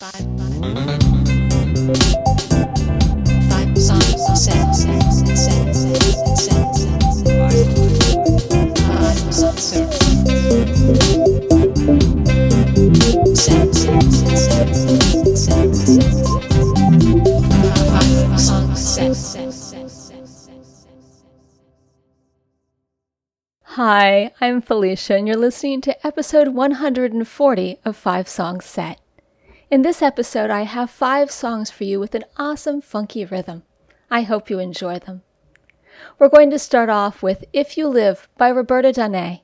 Hi, I'm Felicia, and you're listening to episode 140 of Five Songs Set. In this episode, I have five songs for you with an awesome, funky rhythm. I hope you enjoy them. We're going to start off with If You Live by Roberta Donnay.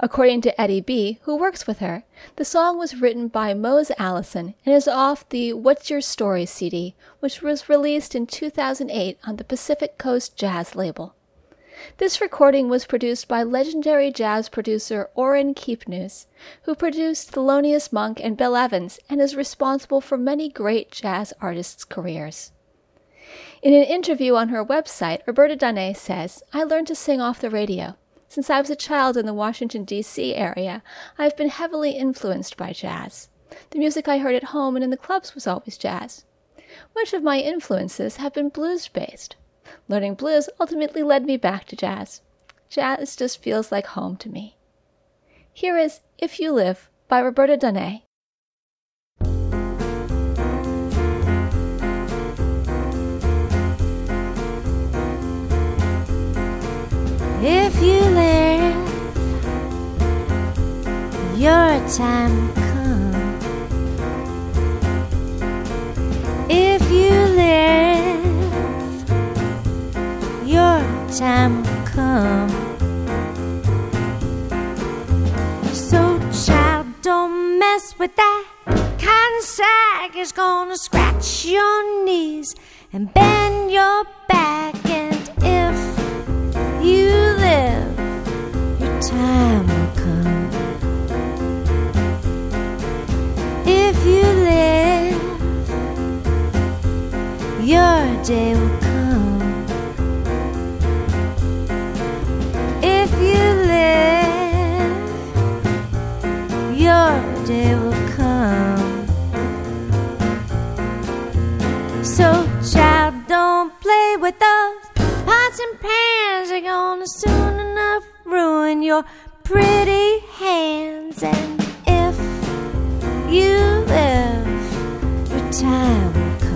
According to Eddie B., who works with her, the song was written by Mose Allison and is off the What's Your Story CD, which was released in 2008 on the Pacific Coast Jazz label. This recording was produced by legendary jazz producer Orrin Keepnews, who produced Thelonious Monk and Bill Evans and is responsible for many great jazz artists' careers. In an interview on her website, Roberta Donnay says, I learned to sing off the radio. Since I was a child in the Washington, D.C. area, I've been heavily influenced by jazz. The music I heard at home and in the clubs was always jazz. Much of my influences have been blues based. Learning blues ultimately led me back to jazz. Jazz just feels like home to me. Here is If You Live by Roberta Donnay. If you live, your time time come. So, child, don't mess with that of sack is gonna scratch your knees and bend your back. And if you live, your time will come. If you live, your day will with those pots and pans. They're gonna soon enough ruin your pretty hands. And if you live, your time will come.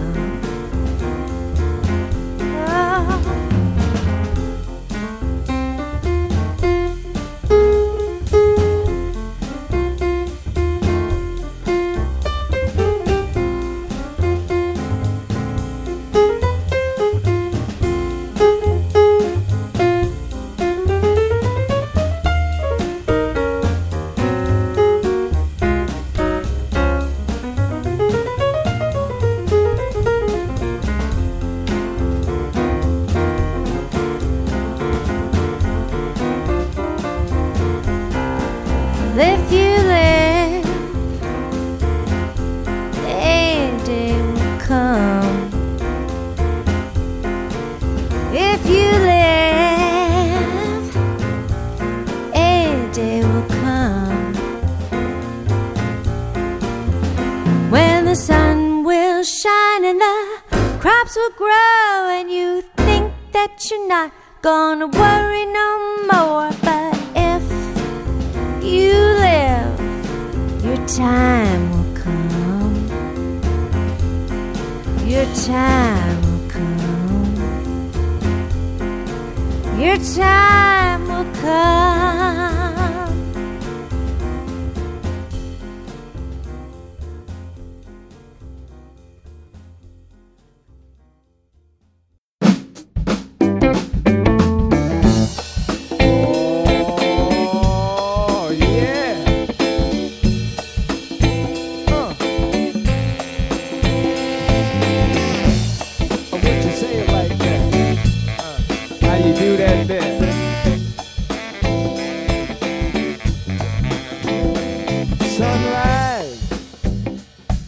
Crops will grow, and you think that you're not gonna worry no more. But if you live, your time will come. Your time will come. Your time will come.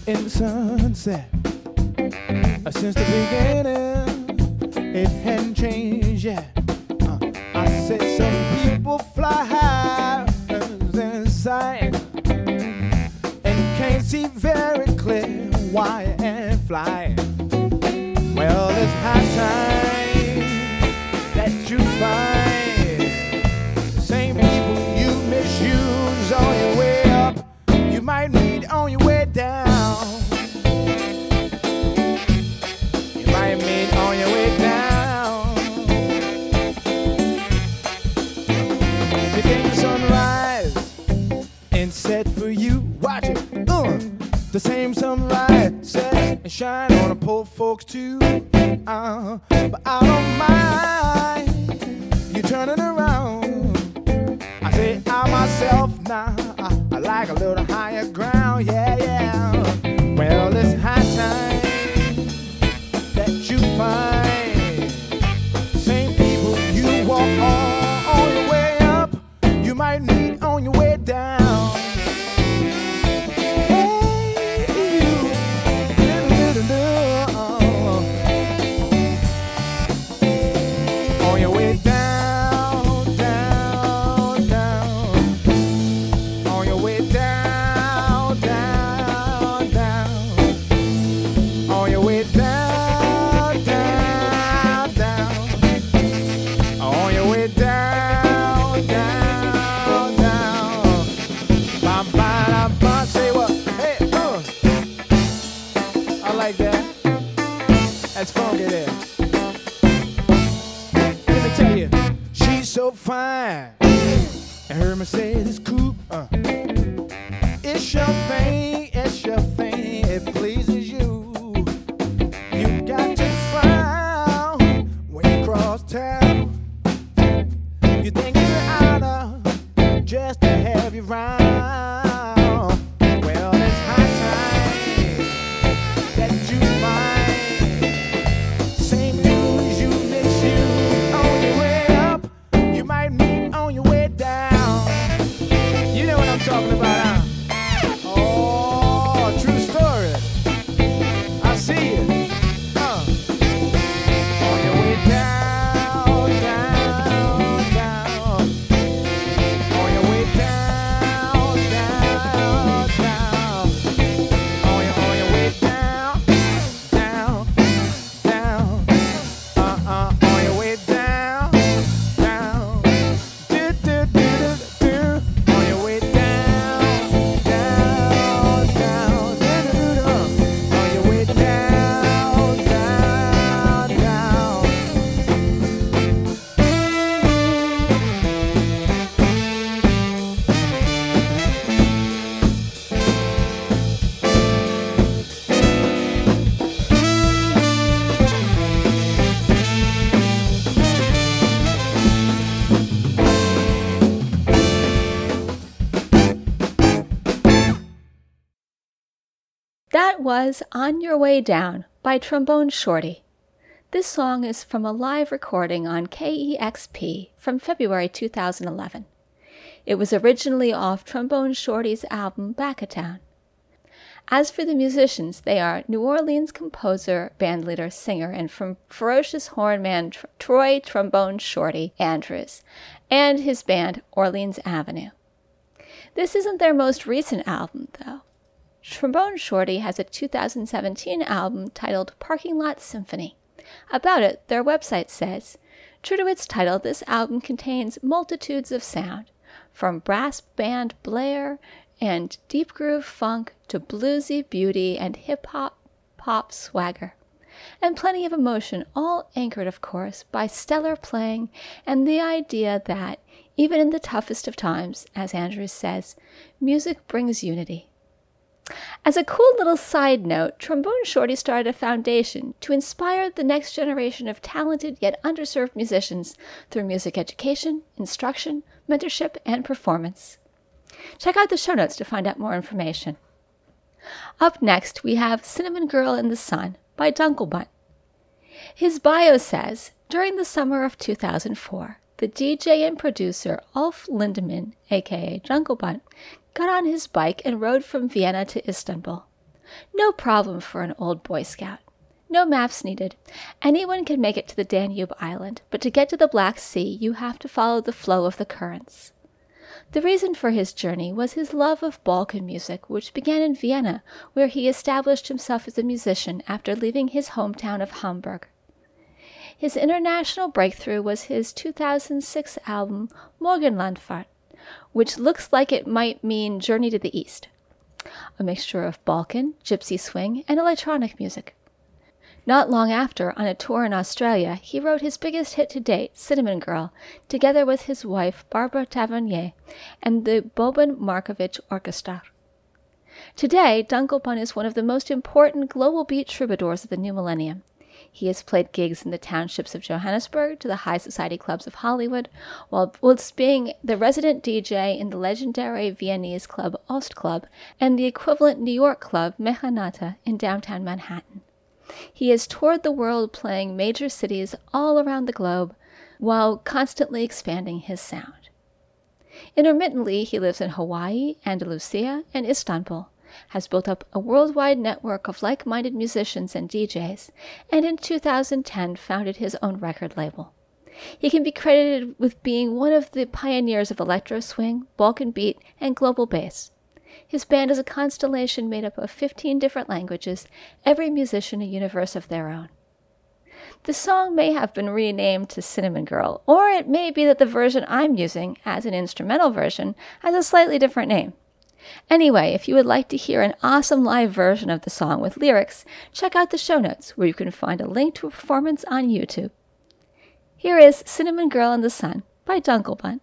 In the sunset. Uh, since the beginning, it hadn't changed yet. Uh, I said some people fly high than sight and can't see very clear wire and fly. Well, it's high time shine on the poor folks too. Uh, but I don't mind you turning around. I say I myself now. I, I like a little higher ground. Yeah, yeah. So fine. And her Mercedes coupe, uh. It's your was On Your Way Down by Trombone Shorty. This song is from a live recording on KEXP from February 2011. It was originally off Trombone Shorty's album Back Town. As for the musicians, they are New Orleans composer, bandleader, singer, and from ferocious horn man Tr- Troy Trombone Shorty Andrews, and his band Orleans Avenue. This isn't their most recent album, though. Trombone Shorty has a 2017 album titled Parking Lot Symphony. About it, their website says True to its title, this album contains multitudes of sound, from brass band blare and deep groove funk to bluesy beauty and hip hop pop swagger, and plenty of emotion, all anchored, of course, by stellar playing and the idea that, even in the toughest of times, as Andrews says, music brings unity. As a cool little side note, Trombone Shorty started a foundation to inspire the next generation of talented yet underserved musicians through music education, instruction, mentorship, and performance. Check out the show notes to find out more information. Up next, we have Cinnamon Girl in the Sun by Dunkelbunt. His bio says During the summer of 2004, the DJ and producer Ulf Lindemann, aka Dunkelbunt, got on his bike and rode from Vienna to Istanbul. No problem for an old Boy Scout. No maps needed. Anyone can make it to the Danube island, but to get to the Black Sea, you have to follow the flow of the currents. The reason for his journey was his love of Balkan music, which began in Vienna, where he established himself as a musician after leaving his hometown of Hamburg. His international breakthrough was his 2006 album Morgenlandfahrt, which looks like it might mean Journey to the East, a mixture of Balkan, gypsy swing, and electronic music. Not long after, on a tour in Australia, he wrote his biggest hit to date, Cinnamon Girl, together with his wife Barbara Tavernier and the Boban Markovic Orchestra. Today, Dunkelbunt is one of the most important global beat troubadours of the new millennium. He has played gigs in the townships of Johannesburg to the high society clubs of Hollywood, while whilst being the resident DJ in the legendary Viennese club Ost Club and the equivalent New York club Mehanata in downtown Manhattan. He has toured the world playing major cities all around the globe while constantly expanding his sound. Intermittently, he lives in Hawaii, Andalusia, and Istanbul, has built up a worldwide network of like minded musicians and DJs, and in 2010 founded his own record label. He can be credited with being one of the pioneers of electro swing, Balkan beat, and global bass. His band is a constellation made up of 15 different languages, every musician a universe of their own. The song may have been renamed to Cinnamon Girl, or it may be that the version I'm using as an instrumental version has a slightly different name. Anyway, if you would like to hear an awesome live version of the song with lyrics, check out the show notes where you can find a link to a performance on YouTube. Here is Cinnamon Girl in the Sun by Dunkelbunt.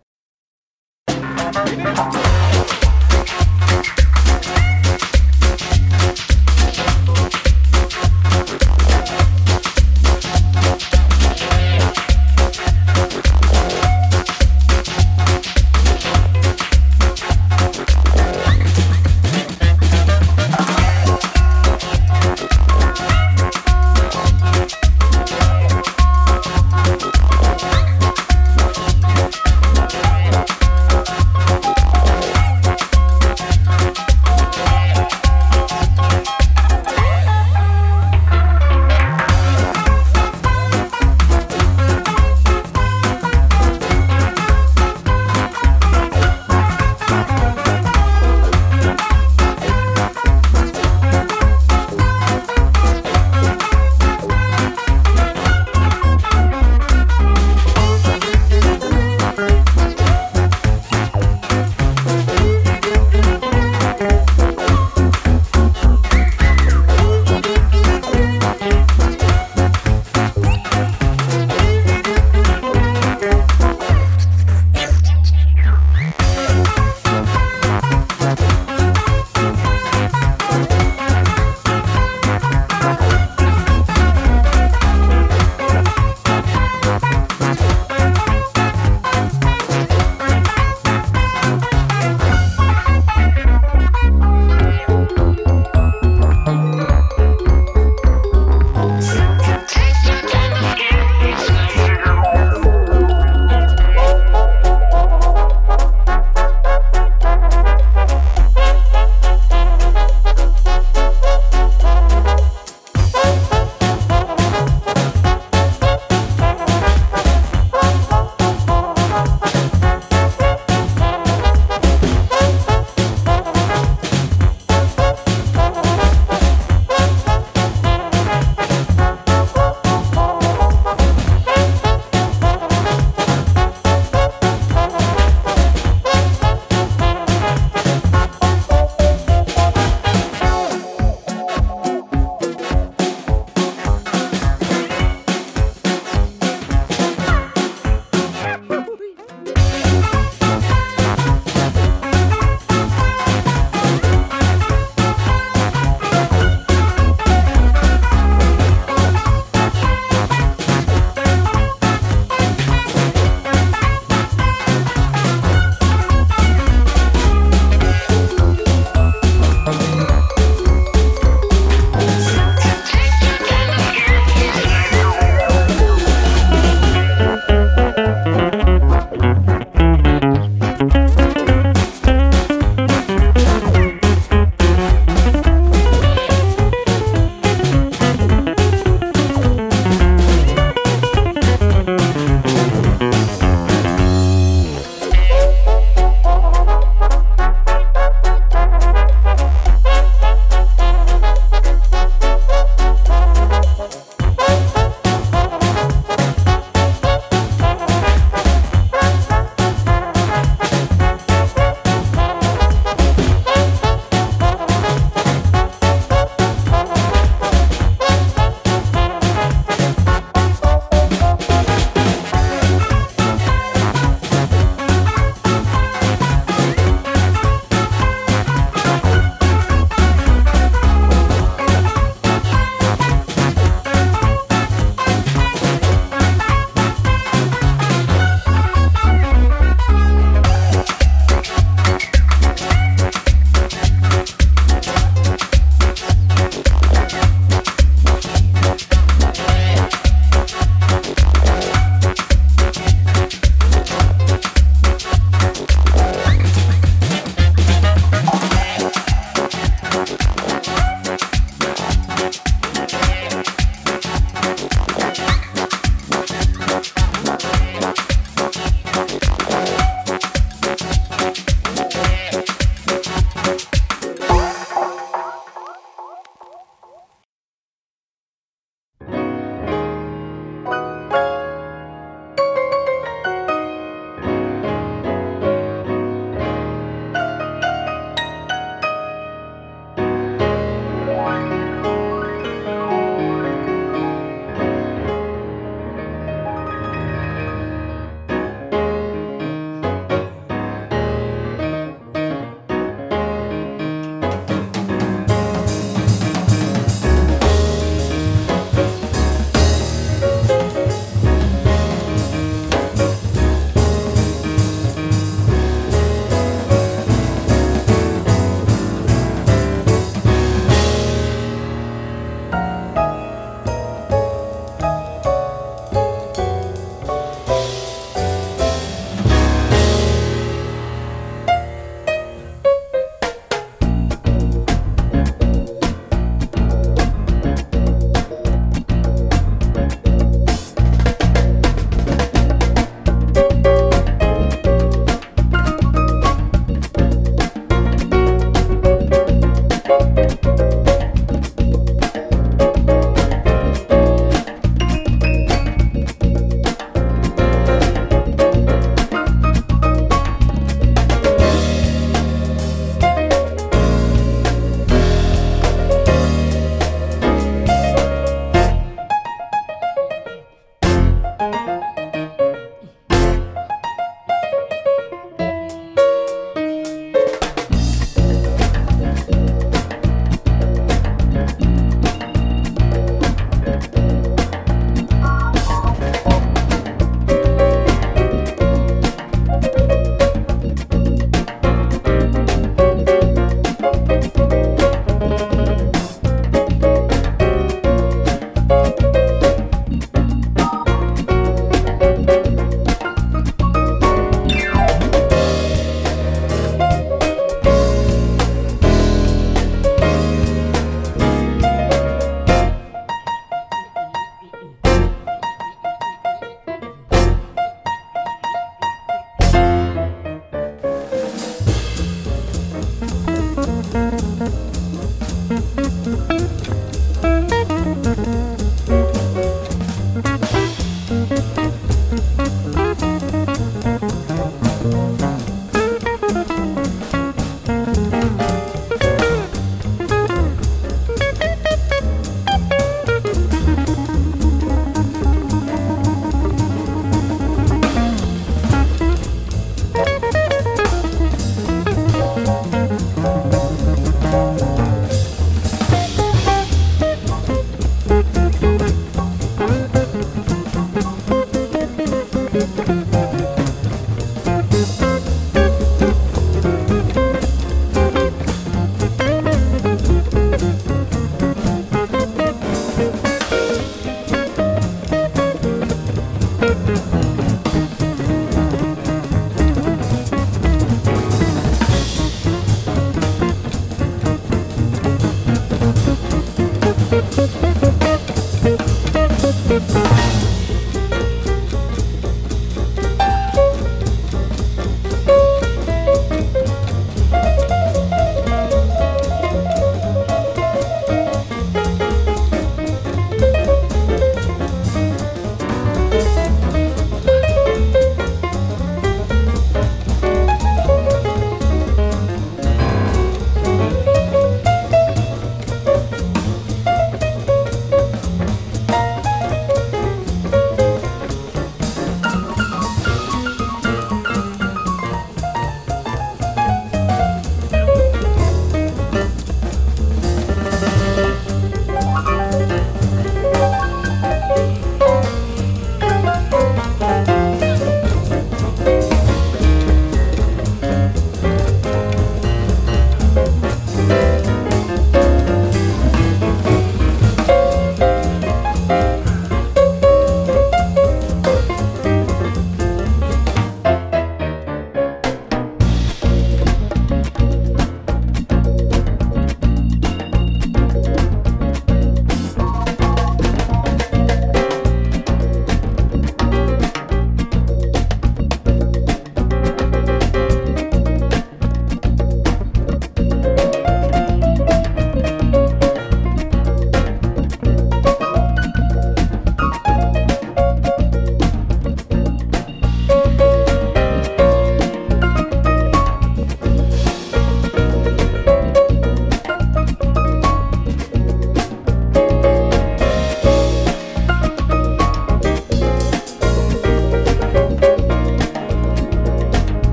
That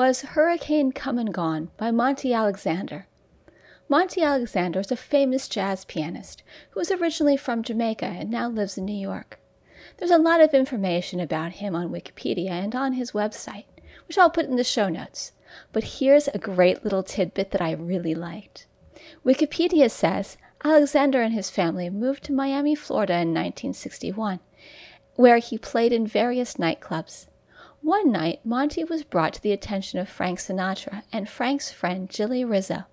was Hurricane Come and Gone by Monty Alexander. Monty Alexander is a famous jazz pianist who was originally from Jamaica and now lives in New York. There's a lot of information about him on Wikipedia and on his website, which I'll put in the show notes. But here's a great little tidbit that I really liked. Wikipedia says Alexander and his family moved to Miami, Florida in 1961, where he played in various nightclubs. One night, Monty was brought to the attention of Frank Sinatra and Frank's friend Jilly Rizzo.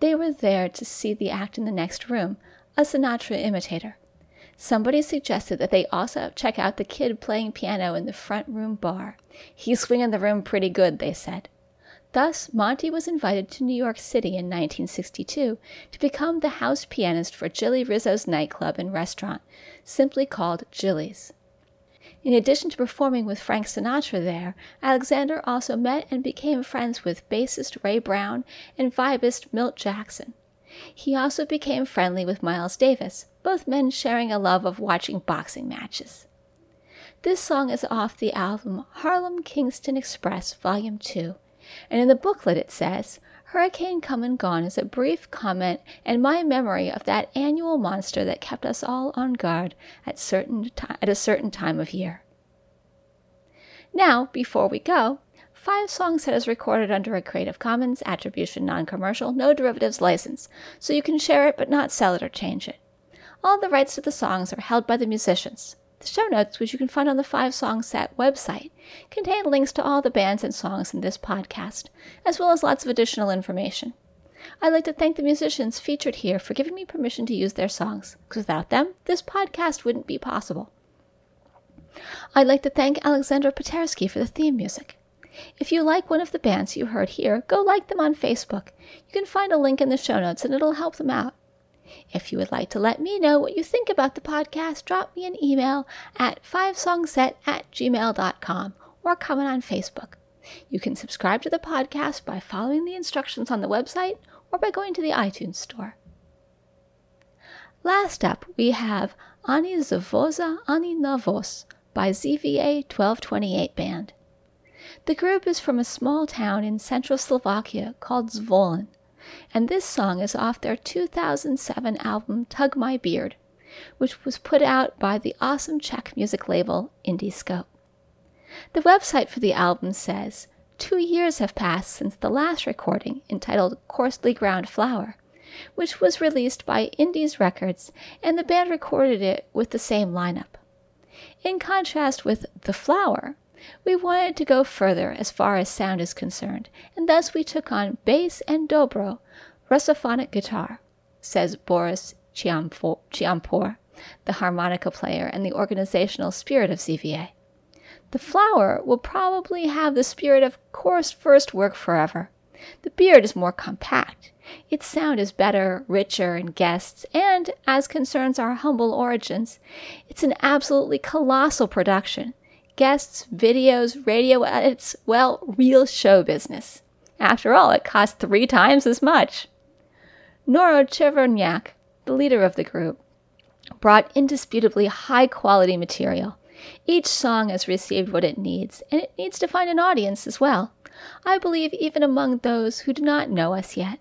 They were there to see the act in the next room, a Sinatra imitator. Somebody suggested that they also check out the kid playing piano in the front room bar. He's swinging the room pretty good, they said. Thus, Monty was invited to New York City in 1962 to become the house pianist for Jilly Rizzo's nightclub and restaurant, simply called Jilly's. In addition to performing with Frank Sinatra there, Alexander also met and became friends with bassist Ray Brown and vibist Milt Jackson. He also became friendly with Miles Davis, both men sharing a love of watching boxing matches. This song is off the album Harlem Kingston Express Volume 2, and in the booklet it says, Hurricane Come and Gone is a brief comment and my memory of that annual monster that kept us all on guard at, certain ti- at a certain time of year. Now, before we go, Five Songs Set is recorded under a Creative Commons Attribution Non Commercial No Derivatives license, so you can share it but not sell it or change it. All the rights to the songs are held by the musicians. The show notes, which you can find on the Five Song Set website, contain links to all the bands and songs in this podcast, as well as lots of additional information. I'd like to thank the musicians featured here for giving me permission to use their songs, because without them, this podcast wouldn't be possible. I'd like to thank Alexandra Patersky for the theme music. If you like one of the bands you heard here, go like them on Facebook. You can find a link in the show notes and it'll help them out. If you would like to let me know what you think about the podcast, drop me an email at fivesongset at gmail.com or comment on Facebook. You can subscribe to the podcast by following the instructions on the website or by going to the iTunes store. Last up, we have Ani Zavoza Ani Navos by ZVA 1228 Band. The group is from a small town in central Slovakia called Zvolen, and this song is off their 2007 album Tug My Beard, which was put out by the awesome Czech music label Indiescope. The website for the album says two years have passed since the last recording entitled Coarsely Ground Flower, which was released by Indies Records, and the band recorded it with the same lineup. In contrast with The Flower, we wanted to go further as far as sound is concerned, and thus we took on bass and dobro, resophonic guitar, says Boris Chiampor, the harmonica player and the organizational spirit of ZVA. The flower will probably have the spirit of coarse first work forever. The beard is more compact. Its sound is better, richer in guests, and, as concerns our humble origins, it's an absolutely colossal production. Guests, videos, radio edits, well, real show business. After all, it costs three times as much. Noro Cheverniak, the leader of the group, brought indisputably high quality material. Each song has received what it needs, and it needs to find an audience as well. I believe even among those who do not know us yet.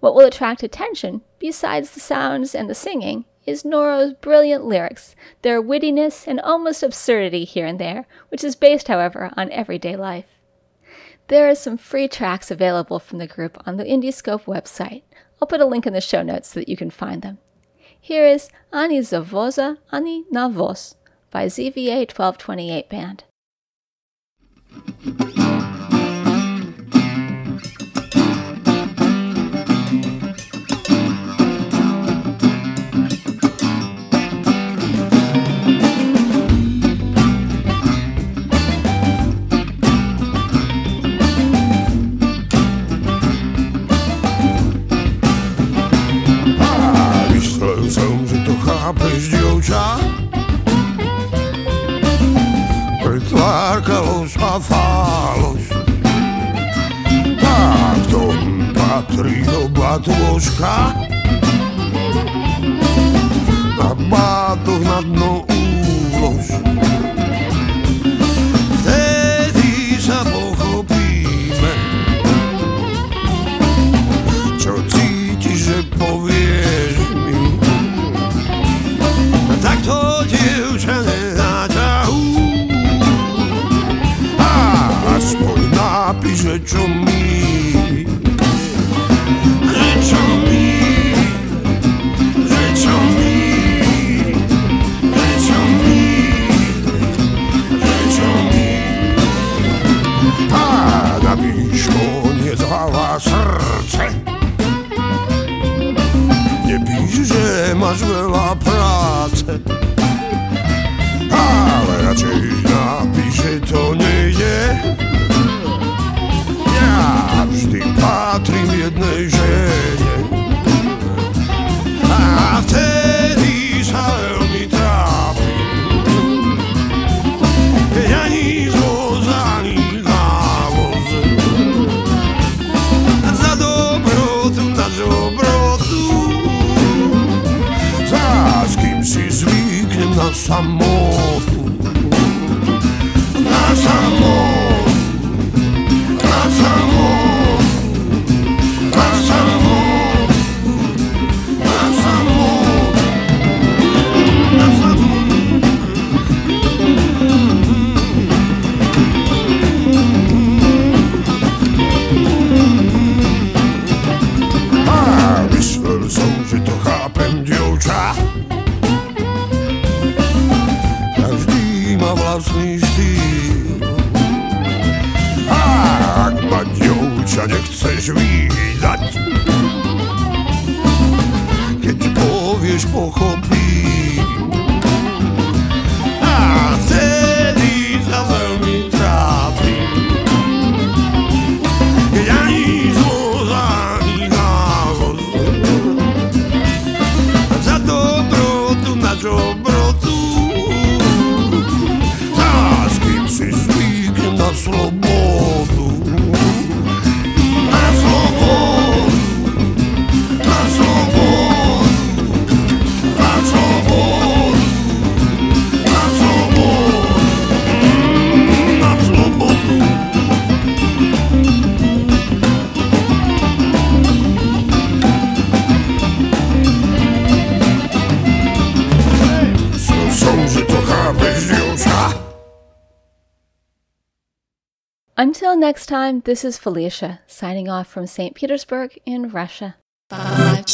What will attract attention, besides the sounds and the singing, is Noro's brilliant lyrics, their wittiness and almost absurdity here and there, which is based, however, on everyday life. There are some free tracks available from the group on the Indiescope website. I'll put a link in the show notes so that you can find them. Here is Ani Zavoza Ani Navos by ZVA 1228 Band. ключа Pritvarkalus apvalus Taktum patrinu batuška Na batoh na dnu amor. Next time, this is Felicia signing off from St. Petersburg in Russia. Five.